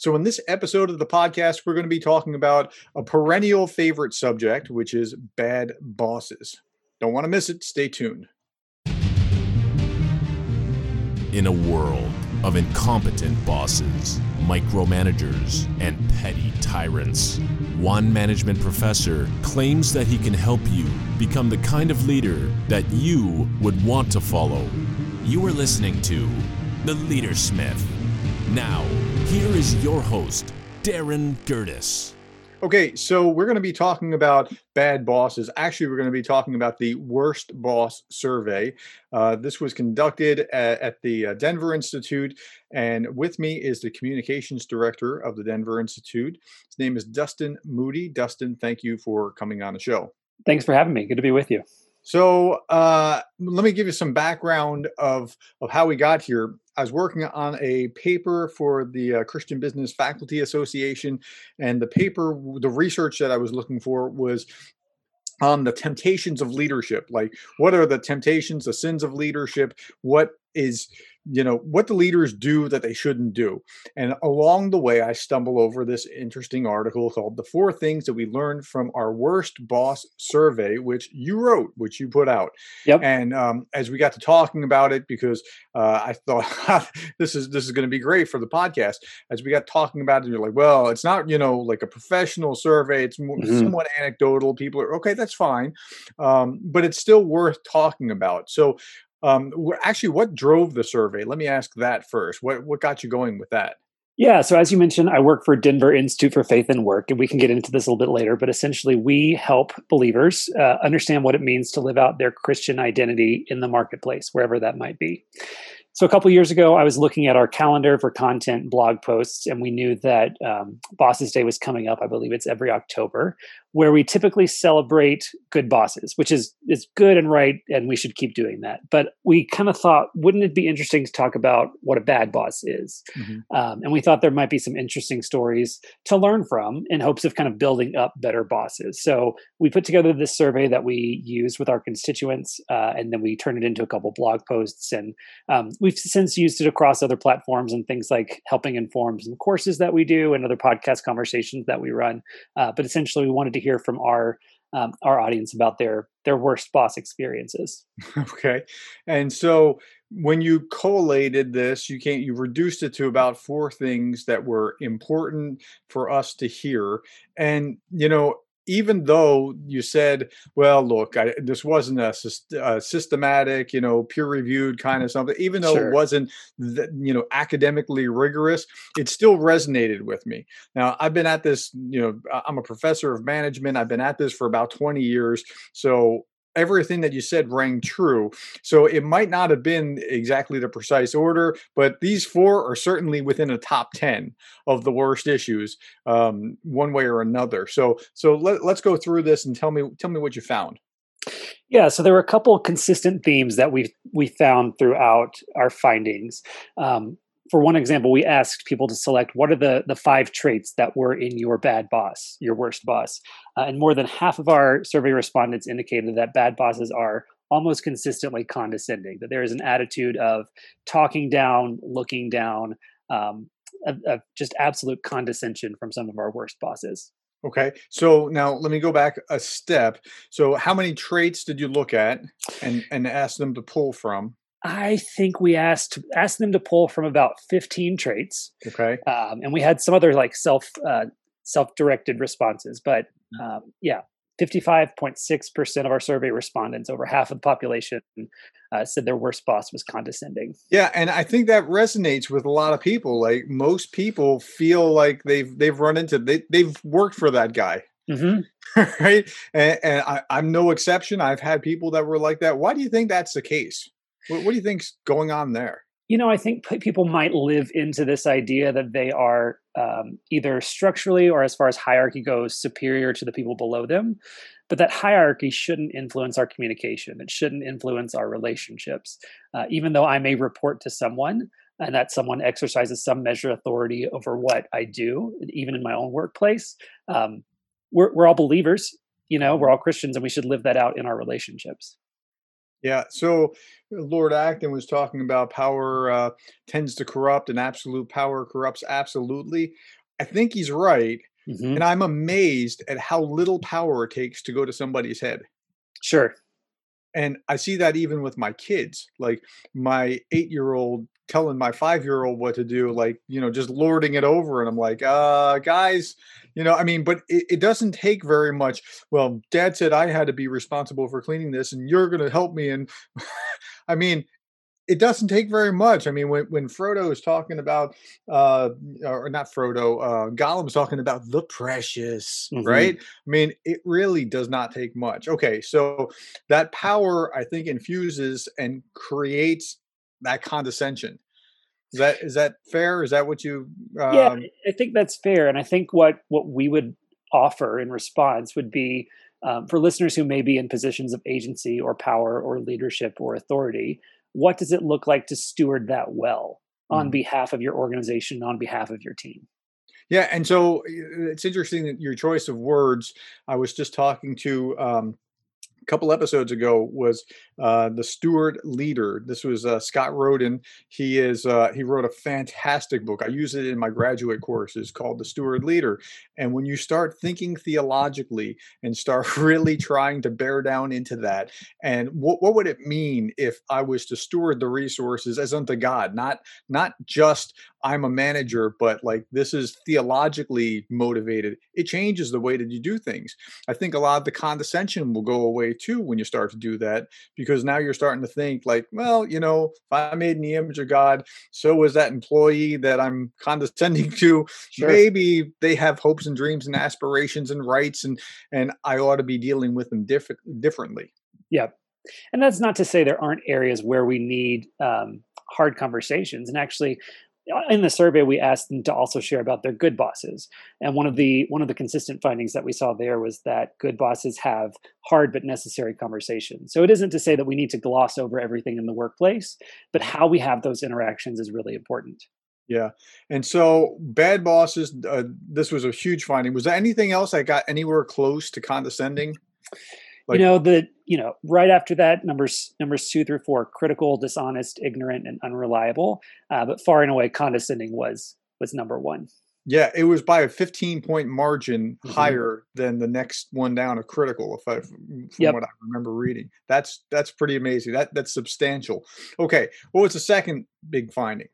So, in this episode of the podcast, we're going to be talking about a perennial favorite subject, which is bad bosses. Don't want to miss it. Stay tuned. In a world of incompetent bosses, micromanagers, and petty tyrants, one management professor claims that he can help you become the kind of leader that you would want to follow. You are listening to The Leadersmith. Now, here is your host, Darin Gerdes. Okay, so we're going to be talking about bad bosses. Actually, we're going to be talking about the worst boss survey. Uh, this was conducted at, at the uh, Denver Institute, and with me is the communications director of the Denver Institute. His name is Dustin Moody. Dustin, thank you for coming on the show. Thanks for having me. Good to be with you. So uh, let me give you some background of of how we got here. I was working on a paper for the uh, Christian Business Faculty Association, and the paper, the research that I was looking for was on the temptations of leadership. Like, what are the temptations, the sins of leadership? What is you know what the leaders do that they shouldn't do and along the way i stumble over this interesting article called the four things that we learned from our worst boss survey which you wrote which you put out yep. and um, as we got to talking about it because uh, i thought this is this is going to be great for the podcast as we got talking about it you're like well it's not you know like a professional survey it's more, mm-hmm. somewhat anecdotal people are okay that's fine um, but it's still worth talking about so um, actually, what drove the survey? Let me ask that first. What what got you going with that? Yeah, so as you mentioned, I work for Denver Institute for Faith and Work, and we can get into this a little bit later. But essentially, we help believers uh, understand what it means to live out their Christian identity in the marketplace, wherever that might be. So a couple years ago, I was looking at our calendar for content blog posts, and we knew that um, Bosses Day was coming up. I believe it's every October, where we typically celebrate good bosses, which is is good and right, and we should keep doing that. But we kind of thought, wouldn't it be interesting to talk about what a bad boss is? Mm-hmm. Um, and we thought there might be some interesting stories to learn from in hopes of kind of building up better bosses. So we put together this survey that we use with our constituents, uh, and then we turned it into a couple blog posts, and um, we've since used it across other platforms and things like helping inform some courses that we do and other podcast conversations that we run. Uh, but essentially, we wanted to hear from our um, our audience about their their worst boss experiences. Okay, and so when you collated this, you can't you reduced it to about four things that were important for us to hear, and you know even though you said, well, look, I, this wasn't a, a, systematic, you know, peer reviewed kind of mm-hmm. something, even though sure. it wasn't, the, you know, academically rigorous, it still resonated with me. Now, I've been at this, you know, I'm a professor of management. I've been at this for about 20 years. So everything that you said rang true. So it might not have been exactly the precise order, but these four are certainly within a top 10 of the worst issues, um, one way or another. So so let, let's go through this and tell me tell me what you found. Yeah, so there were a couple consistent themes that we we found throughout our findings. Um, for one example, we asked people to select what are the the five traits that were in your bad boss, your worst boss, uh, and more than half of our survey respondents indicated that bad bosses are almost consistently condescending. That there is an attitude of talking down, looking down, um, of, of just absolute condescension from some of our worst bosses. Okay. So now let me go back a step. So how many traits did you look at and and ask them to pull from? I think we asked asked them to pull from about 15 traits. Okay. Um, and we had some other like self uh, self directed responses, but mm. um, yeah, 55.6% of our survey respondents, over half of the population, uh, said their worst boss was condescending. Yeah, and I think that resonates with a lot of people. Like most people feel like they've they've run into they they've worked for that guy. Mm-hmm. right, and, and I, I'm no exception. I've had people that were like that. Why do you think that's the case? What, what do you think's going on there? You know, I think people might live into this idea that they are um, either structurally or as far as hierarchy goes, superior to the people below them. But that hierarchy shouldn't influence our communication. It shouldn't influence our relationships. Uh, even though I may report to someone and that someone exercises some measure of authority over what I do, even in my own workplace, um, we're, we're all believers. You know, we're all Christians and we should live that out in our relationships. Yeah. So Lord Acton was talking about power uh, tends to corrupt and absolute power corrupts absolutely. I think he's right. Mm-hmm. And I'm amazed at how little power it takes to go to somebody's head. Sure. And I see that even with my kids. Like my eight year old telling my five year old what to do, like, you know, just lording it over. And I'm like, uh, guys, you know, I mean, but it, it doesn't take very much. Well, dad said I had to be responsible for cleaning this and you're going to help me. And I mean, it doesn't take very much. I mean, when, when Frodo is talking about, uh, or not Frodo, uh, Gollum's talking about the precious, mm-hmm. right? I mean, it really does not take much. Okay, so that power, I think, infuses and creates that condescension. Is that is that fair? Is that what you? Um... Yeah, I think that's fair, and I think what what we would offer in response would be um, for listeners who may be in positions of agency or power or leadership or authority what does it look like to steward that well on mm behalf of your organization on behalf of your team? Yeah and so it's interesting that your choice of words i was just talking to um, a couple episodes ago was uh, the steward leader. This was uh, Scott Rodin. He is uh, he wrote a fantastic book. I use it in my graduate courses called The Steward Leader. And when you start thinking theologically and start really trying to bear down into that, and what what would it mean if I was to steward the resources as unto God, not not just I'm a manager, but like this is theologically motivated. It changes the way that you do things. I think a lot of the condescension will go away too when you start to do that because now you're starting to think like, well, you know, if I made in the image of God, so was that employee that I'm condescending to. Sure. Maybe they have hopes and dreams and aspirations and rights, and and I ought to be dealing with them diff- differently. Yeah, and that's not to say there aren't areas where we need um, hard conversations. And actually, in the survey we asked them to also share about their good bosses. And one of the one of the consistent findings that we saw there was that good bosses have hard but necessary conversations. So it isn't to say that we need to gloss over everything in the workplace but how we have those interactions is really important. Yeah. And so bad bosses uh, this was a huge finding. Was there anything else that got anywhere close to condescending? Like, you know the you know right after that numbers numbers two through four critical dishonest ignorant and unreliable uh, but far and away condescending was was number one. Yeah it was by a 15 point margin mm-hmm. higher than the next one down of critical if i from yep. what i remember reading. That's that's pretty amazing. That that's substantial. Okay what was the second big finding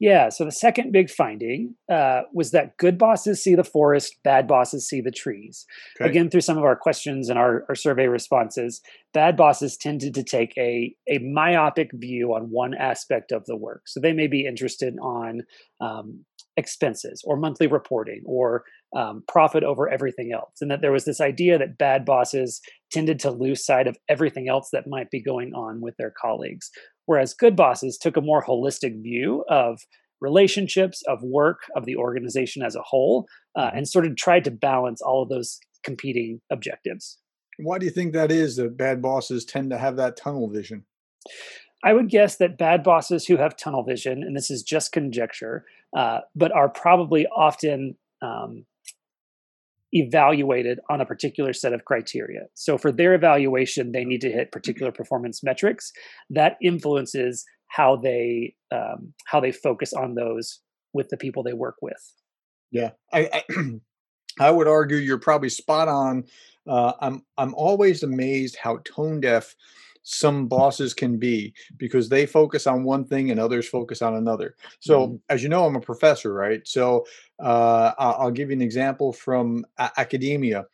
yeah. So the second big finding uh, was that good bosses see the forest, bad bosses see the trees. Okay. Again, through some of our questions and our, our survey responses, bad bosses tended to take a, a myopic view on one aspect of the work. So they may be interested on um, expenses or monthly reporting or um, profit over everything else. And that there was this idea that bad bosses tended to lose sight of everything else that might be going on with their colleagues. Whereas good bosses took a more holistic view of relationships, of work, of the organization as a whole, uh, mm-hmm. and sort of tried to balance all of those competing objectives. Why do you think that is that bad bosses tend to have that tunnel vision? I would guess that bad bosses who have tunnel vision, and this is just conjecture, uh, but are probably often um, evaluated on a particular set of criteria. So for their evaluation, they need to hit particular performance metrics that influences how they um, how they focus on those with the people they work with. Yeah, I I, I would argue you're probably spot on. Uh, I'm I'm always amazed how tone deaf some bosses can be because they focus on one thing and others focus on another. So, mm-hmm. as you know, I'm a professor, right? So, uh, I'll give you an example from academia.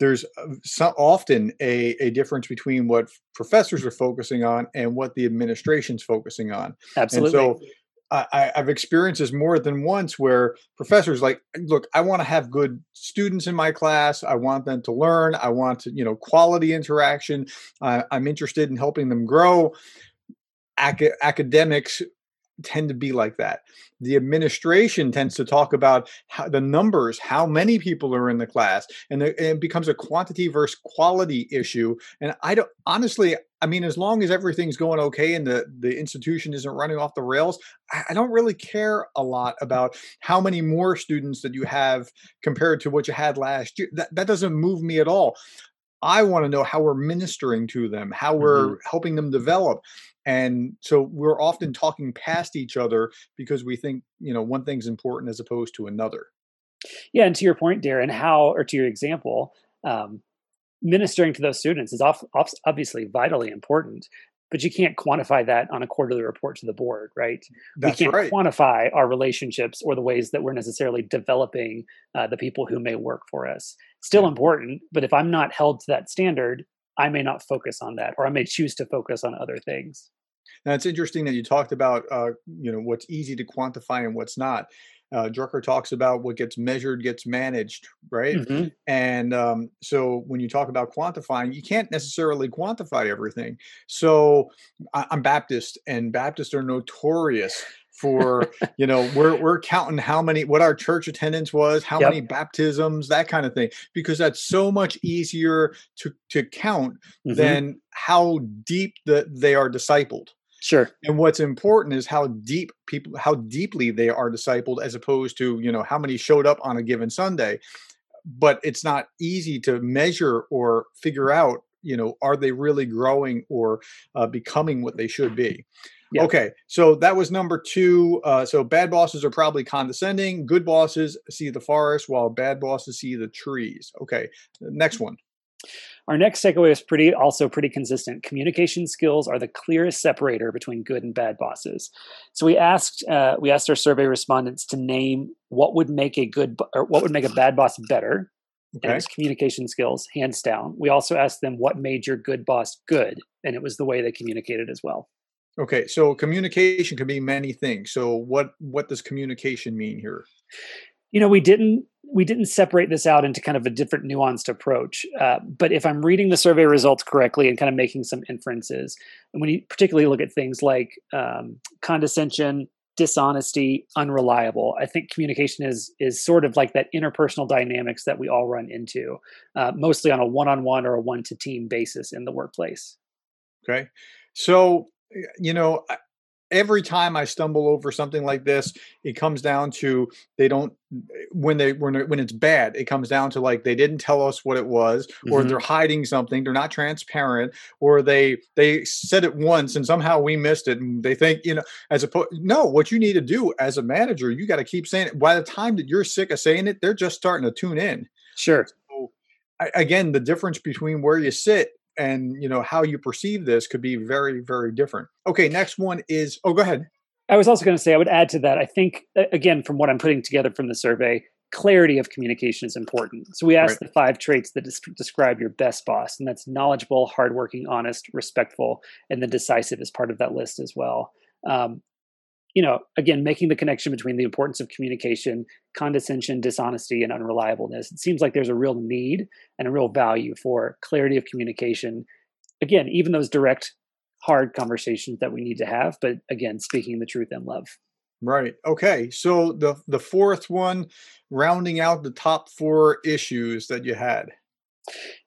There's uh, so often a, a difference between what professors are focusing on and what the administration's focusing on. Absolutely. And so, I, have experienced this more than once where professors like, look, I want to have good students in my class. I want them to learn. I want to, you know, quality interaction. Uh, I'm interested in helping them grow. Ac- academics tend to be like that. The administration tends to talk about how, the numbers, how many people are in the class, and, the, and it becomes a quantity versus quality issue. And I don't honestly, I mean, as long as everything's going okay and the the institution isn't running off the rails, I, I don't really care a lot about how many more students that you have compared to what you had last year. That that doesn't move me at all. I want to know how we're ministering to them, how we're mm-hmm. helping them develop. And so we're often talking past each other because we think, you know, one thing's important as opposed to another. Yeah. And to your point, Darin, how, or to your example, um, ministering to those students is off, off, obviously vitally important but you can't quantify that on a quarterly report to the board, right? That's we can't right. quantify our relationships or the ways that we're necessarily developing uh, the people who may work for us. Still yeah. important, but if I'm not held to that standard, I may not focus on that, or I may choose to focus on other things. Now it's interesting that you talked about, uh, you know, what's easy to quantify and what's not uh, Drucker talks about what gets measured gets managed, right? Mm-hmm. And um, so when you talk about quantifying, you can't necessarily quantify everything. So I- I'm Baptist, and Baptists are notorious for you know we're we're counting how many what our church attendance was how yep. many baptisms that kind of thing because that's so much easier to to count mm-hmm. than how deep that they are discipled Sure. And what's important is how deep people how deeply they are discipled as opposed to, you know, how many showed up on a given Sunday. But it's not easy to measure or figure out, you know, are they really growing or uh, becoming what they should be? Yeah. Okay, so that was number two. Uh, so bad bosses are probably condescending. Good bosses see the forest, while bad bosses see the trees. Okay, next one. Our next takeaway is pretty also pretty consistent. Communication skills are the clearest separator between good and bad bosses. So we asked uh, we asked our survey respondents to name what would make a good or what would make a bad boss better. Okay. And it was communication skills, hands down. We also asked them what made your good boss good, and it was the way they communicated as well. Okay, so communication can be many things. So what what does communication mean here? you know we didn't we didn't separate this out into kind of a different nuanced approach uh, but if i'm reading the survey results correctly and kind of making some inferences and when you particularly look at things like um, condescension dishonesty unreliable i think communication is is sort of like that interpersonal dynamics that we all run into uh, mostly on a one-on-one or a one-to-team basis in the workplace okay so you know every time I stumble over something like this, it comes down to they don't when they when when it's bad, it comes down to like they didn't tell us what it was, or mm-hmm. they're hiding something, they're not transparent, or they they said it once and somehow we missed it, and they think you know as a no, what you need to do as a manager, you got to keep saying it. By the time that you're sick of saying it, they're just starting to tune in. Sure. So, again, the difference between where you sit and you know how you perceive this could be very very different. Okay next one is oh go ahead. I was also going to say i would add to that i think again from what i'm putting together from the survey clarity of communication is important. So we asked right. the five traits that des- describe your best boss and that's knowledgeable hardworking honest respectful and then decisive is part of that list as well. Um, you know, again, making the connection between the importance of communication, condescension, dishonesty, and unreliableness. It seems like there's a real need and a real value for clarity of communication. Again, even those direct, hard conversations that we need to have, but again, speaking the truth in love. Right. Okay. So the the fourth one, rounding out the top four issues that you had.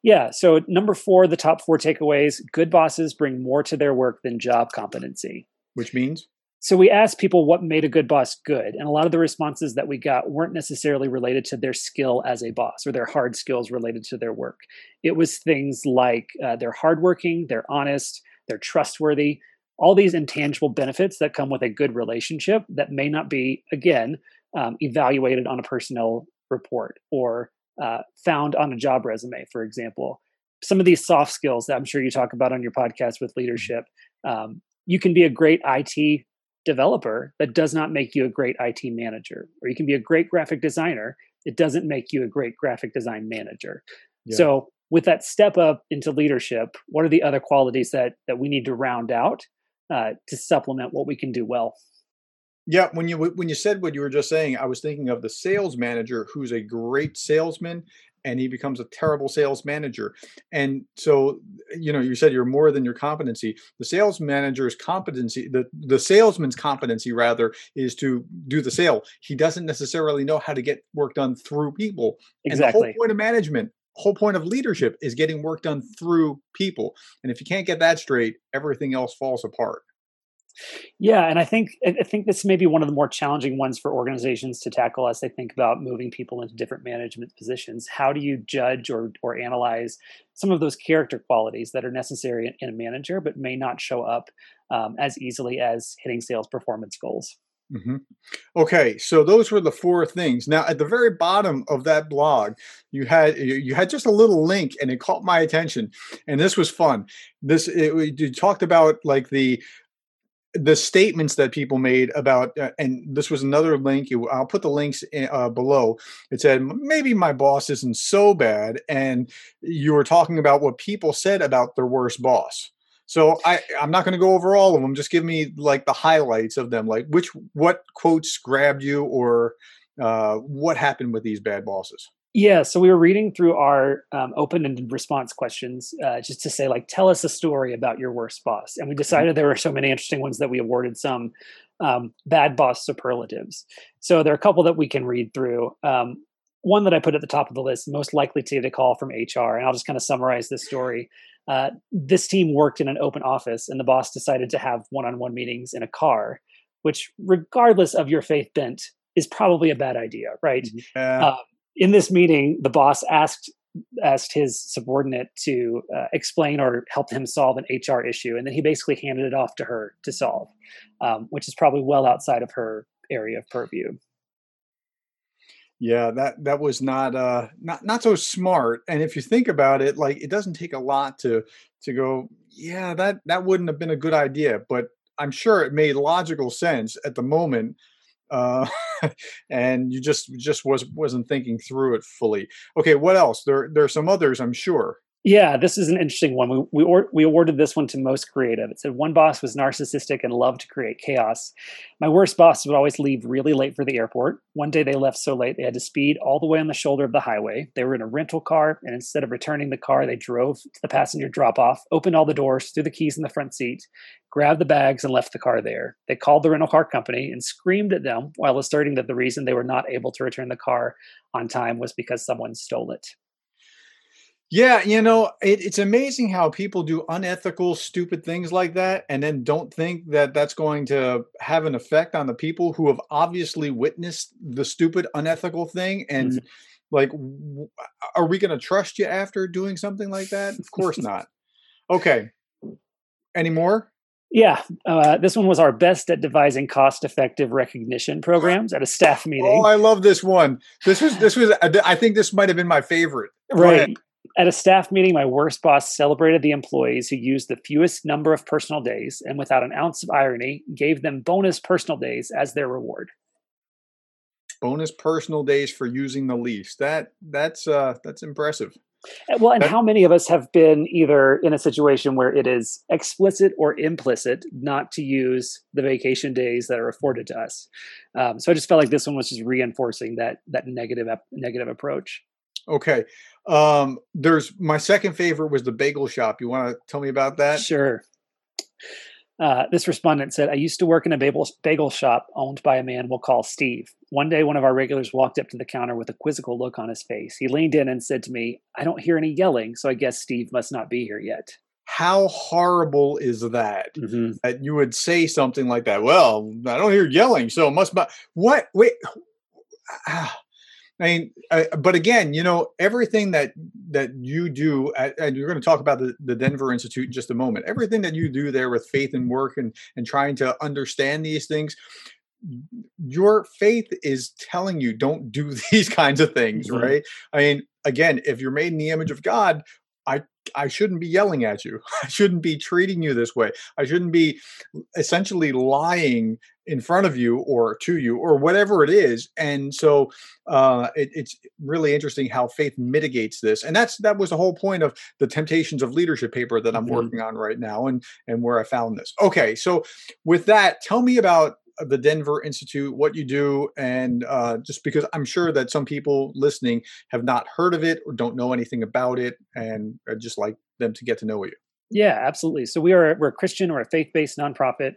Yeah. So number four, the top four takeaways: good bosses bring more to their work than job competency. Which means so we asked people what made a good boss good, and a lot of the responses that we got weren't necessarily related to their skill as a boss or their hard skills related to their work. It was things like uh, they're hardworking, they're honest, they're trustworthy, all these intangible benefits that come with a good relationship that may not be, again, um, evaluated on a personnel report or uh, found on a job resume, for example. Some of these soft skills that I'm sure you talk about on your podcast with leadership. Um, you can be a great IT developer, that does not make you a great IT manager. Or you can be a great graphic designer, it doesn't make you a great graphic design manager. Yeah. So with that step up into leadership, what are the other qualities that that we need to round out uh, to supplement what we can do well? Yeah, when you when you said what you were just saying, I was thinking of the sales manager who's a great salesman and he becomes a terrible sales manager. And so, you know, you said you're more than your competency. The sales manager's competency, the, the salesman's competency rather, is to do the sale. He doesn't necessarily know how to get work done through people. Exactly. And the whole point of management, whole point of leadership is getting work done through people. And if you can't get that straight, everything else falls apart. Yeah, and I think I think this may be one of the more challenging ones for organizations to tackle as they think about moving people into different management positions. How do you judge or or analyze some of those character qualities that are necessary in, a manager, but may not show up um, as easily as hitting sales performance goals? Mm-hmm. Okay, so those were the four things. Now, at the very bottom of that blog, you had you had just a little link, and it caught my attention. And this was fun. This it, you talked about like the the statements that people made about, uh, and this was another link. I'll put the links in, uh, below. It said maybe my boss isn't so bad, and you were talking about what people said about their worst boss. So I I'm not going to go over all of them. Just give me like the highlights of them. Like which what quotes grabbed you, or uh, what happened with these bad bosses. Yeah, so we were reading through our um, open-ended response questions uh, just to say, like, tell us a story about your worst boss. And we mm-hmm. decided there were so many interesting ones that we awarded some um, bad boss superlatives. So there are a couple that we can read through. Um, one that I put at the top of the list, most likely to get a call from HR, and I'll just kind of summarize this story. Uh, this team worked in an open office, and the boss decided to have one-on-one meetings in a car, which, regardless of your faith bent, is probably a bad idea, right? Yeah. Uh, in this meeting, the boss asked asked his subordinate to uh, explain or help him solve an HR issue, and then he basically handed it off to her to solve, um, which is probably well outside of her area of purview. Yeah, that that was not uh not not so smart. And if you think about it, like it doesn't take a lot to to go, yeah, that that wouldn't have been a good idea, but I'm sure it made logical sense at the moment uh, and you just just was wasn't thinking through it fully. Okay, what else? There there are some others, I'm sure. Yeah, this is an interesting one. We we, or, we awarded this one to most creative. It said one boss was narcissistic and loved to create chaos. My worst boss would always leave really late for the airport. One day they left so late they had to speed all the way on the shoulder of the highway. They were in a rental car, and instead of returning the car, they drove to the passenger drop off, opened all the doors, threw the keys in the front seat, grabbed the bags, and left the car there. They called the rental car company and screamed at them while asserting that the reason they were not able to return the car on time was because someone stole it. Yeah, you know, it, it's amazing how people do unethical, stupid things like that and then don't think that that's going to have an effect on the people who have obviously witnessed the stupid, unethical thing. And mm-hmm. like, are we going to trust you after doing something like that? Of course not. Okay. Any more? Yeah, uh, this one was our best at devising cost-effective recognition programs at a staff meeting. Oh, I love this one. This was this was. I think this might have been my favorite. Right. At a staff meeting, my worst boss celebrated the employees who used the fewest number of personal days and, without an ounce of irony, gave them bonus personal days as their reward. Bonus personal days for using the least. That that's uh, that's impressive. Uh, well, and how many of us have been either in a situation where it is explicit or implicit not to use the vacation days that are afforded to us? Um, so I just felt like this one was just reinforcing that that negative negative approach. Okay. Um, there's my second favorite was the bagel shop. You want to tell me about that? Sure. Uh, this respondent said, I used to work in a bagel, bagel shop owned by a man we'll call Steve. One day, one of our regulars walked up to the counter with a quizzical look on his face. He leaned in and said to me, I don't hear any yelling, so I guess Steve must not be here yet. How horrible is that? Mm-hmm. That you would say something like that. Well, I don't hear yelling, so it must be. What? Wait. Ah I mean, uh, but again, you know, everything that that you do, at, and you're going to talk about the, the Denver Institute in just a moment. Everything that you do there with faith and work and and trying to understand these things, your faith is telling you don't do these kinds of things, mm-hmm. right? I mean, again, if you're made in the image of God, I I shouldn't be yelling at you. I shouldn't be treating you this way. I shouldn't be essentially lying in front of you or to you or whatever it is. And so uh, it, it's really interesting how faith mitigates this. And that's that was the whole point of the Temptations of Leadership paper that I'm mm-hmm. working on right now, and and where I found this. Okay, so with that, tell me about the Denver Institute, what you do, and uh, just because I'm sure that some people listening have not heard of it or don't know anything about it, and I'd just like them to get to know you. Yeah, absolutely. So we are we're a Christian or a faith-based nonprofit,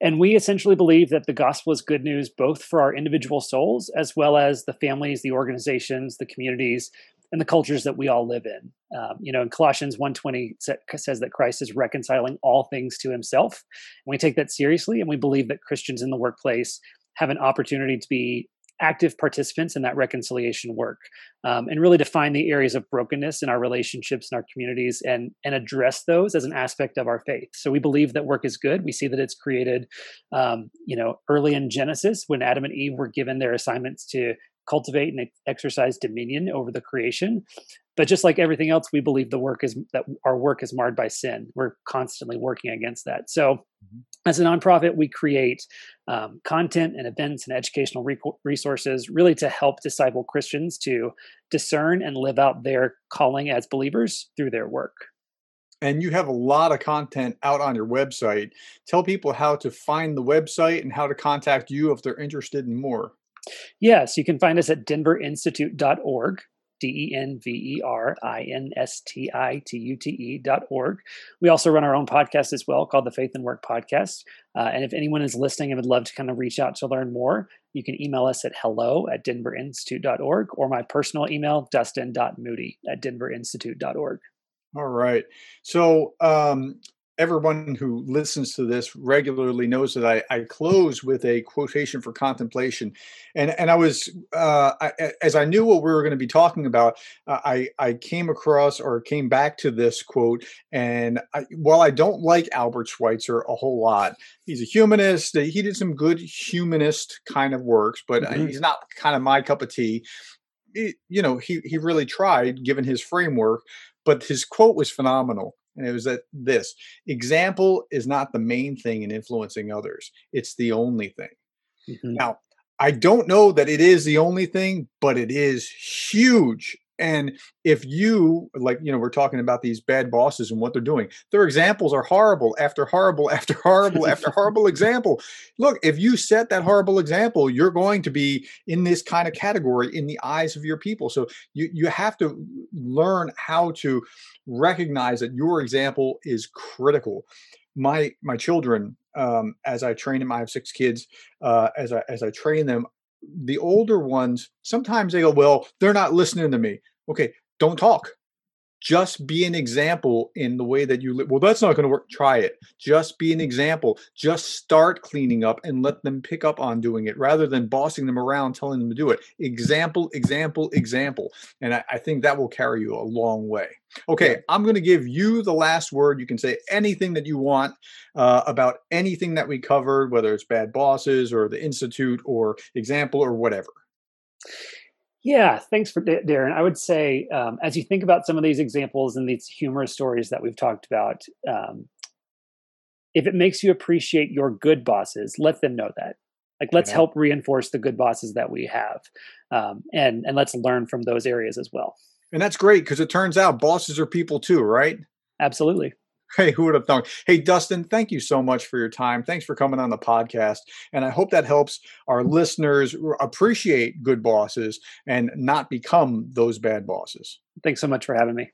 and we essentially believe that the gospel is good news both for our individual souls as well as the families, the organizations, the communities and the cultures that we all live in. Um, you know, in Colossians 1.20 says that Christ is reconciling all things to himself. And we take that seriously, and we believe that Christians in the workplace have an opportunity to be active participants in that reconciliation work um, and really define the areas of brokenness in our relationships and our communities and and address those as an aspect of our faith so we believe that work is good we see that it's created um, you know early in genesis when adam and eve were given their assignments to cultivate and exercise dominion over the creation. But just like everything else we believe the work is that our work is marred by sin. We're constantly working against that. So mm-hmm. as a nonprofit we create um, content and events and educational re- resources really to help disciple christians to discern and live out their calling as believers through their work. And you have a lot of content out on your website. Tell people how to find the website and how to contact you if they're interested in more Yes, you can find us at denverinstitute.org. D E N V E R I N S T I T U T E dot org. We also run our own podcast as well called the Faith and Work Podcast. Uh, and if anyone is listening and would love to kind of reach out to learn more, you can email us at hello at denverinstitute.org or my personal email, dustin.moody at denverinstitute.org. All right. So um, everyone who listens to this regularly knows that I, I close with a quotation for contemplation, and and I was uh, I, as I knew what we were going to be talking about, uh, I I came across or came back to this quote, and I, while I don't like Albert Schweitzer a whole lot, he's a humanist. He did some good humanist kind of works, but mm-hmm. he's not kind of my cup of tea. It, you know, he he really tried given his framework, but his quote was phenomenal and it was that this example is not the main thing in influencing others, it's the only thing. Mm-hmm. Now, I don't know that it is the only thing, but it is huge and if you, like, you know, we're talking about these bad bosses and what they're doing, their examples are horrible after horrible after horrible after horrible example. Look, if you set that horrible example, you're going to be in this kind of category in the eyes of your people. So you, you have to learn how to recognize that your example is critical. My my children, um, as I train them, I have six kids. Uh, as I as I train them, the older ones sometimes they go, well, they're not listening to me okay, don't talk. Just be an example in the way that you live. Well, that's not going to work. Try it. Just be an example. Just start cleaning up and let them pick up on doing it rather than bossing them around, telling them to do it. Example, example, example. And I, I think that will carry you a long way. Okay, I'm going to give you the last word. You can say anything that you want uh, about anything that we covered, whether it's bad bosses or the institute or example or whatever. Yeah, thanks for Darin. I would say um, as you think about some of these examples and these humorous stories that we've talked about, um, if it makes you appreciate your good bosses, let them know that. Like, let's yeah. help reinforce the good bosses that we have, um, and and let's learn from those areas as well. And that's great because it turns out bosses are people too, right? Absolutely. Hey, who would have thought? Hey, Dustin, thank you so much for your time. Thanks for coming on the podcast. And I hope that helps our listeners appreciate good bosses and not become those bad bosses. Thanks so much for having me.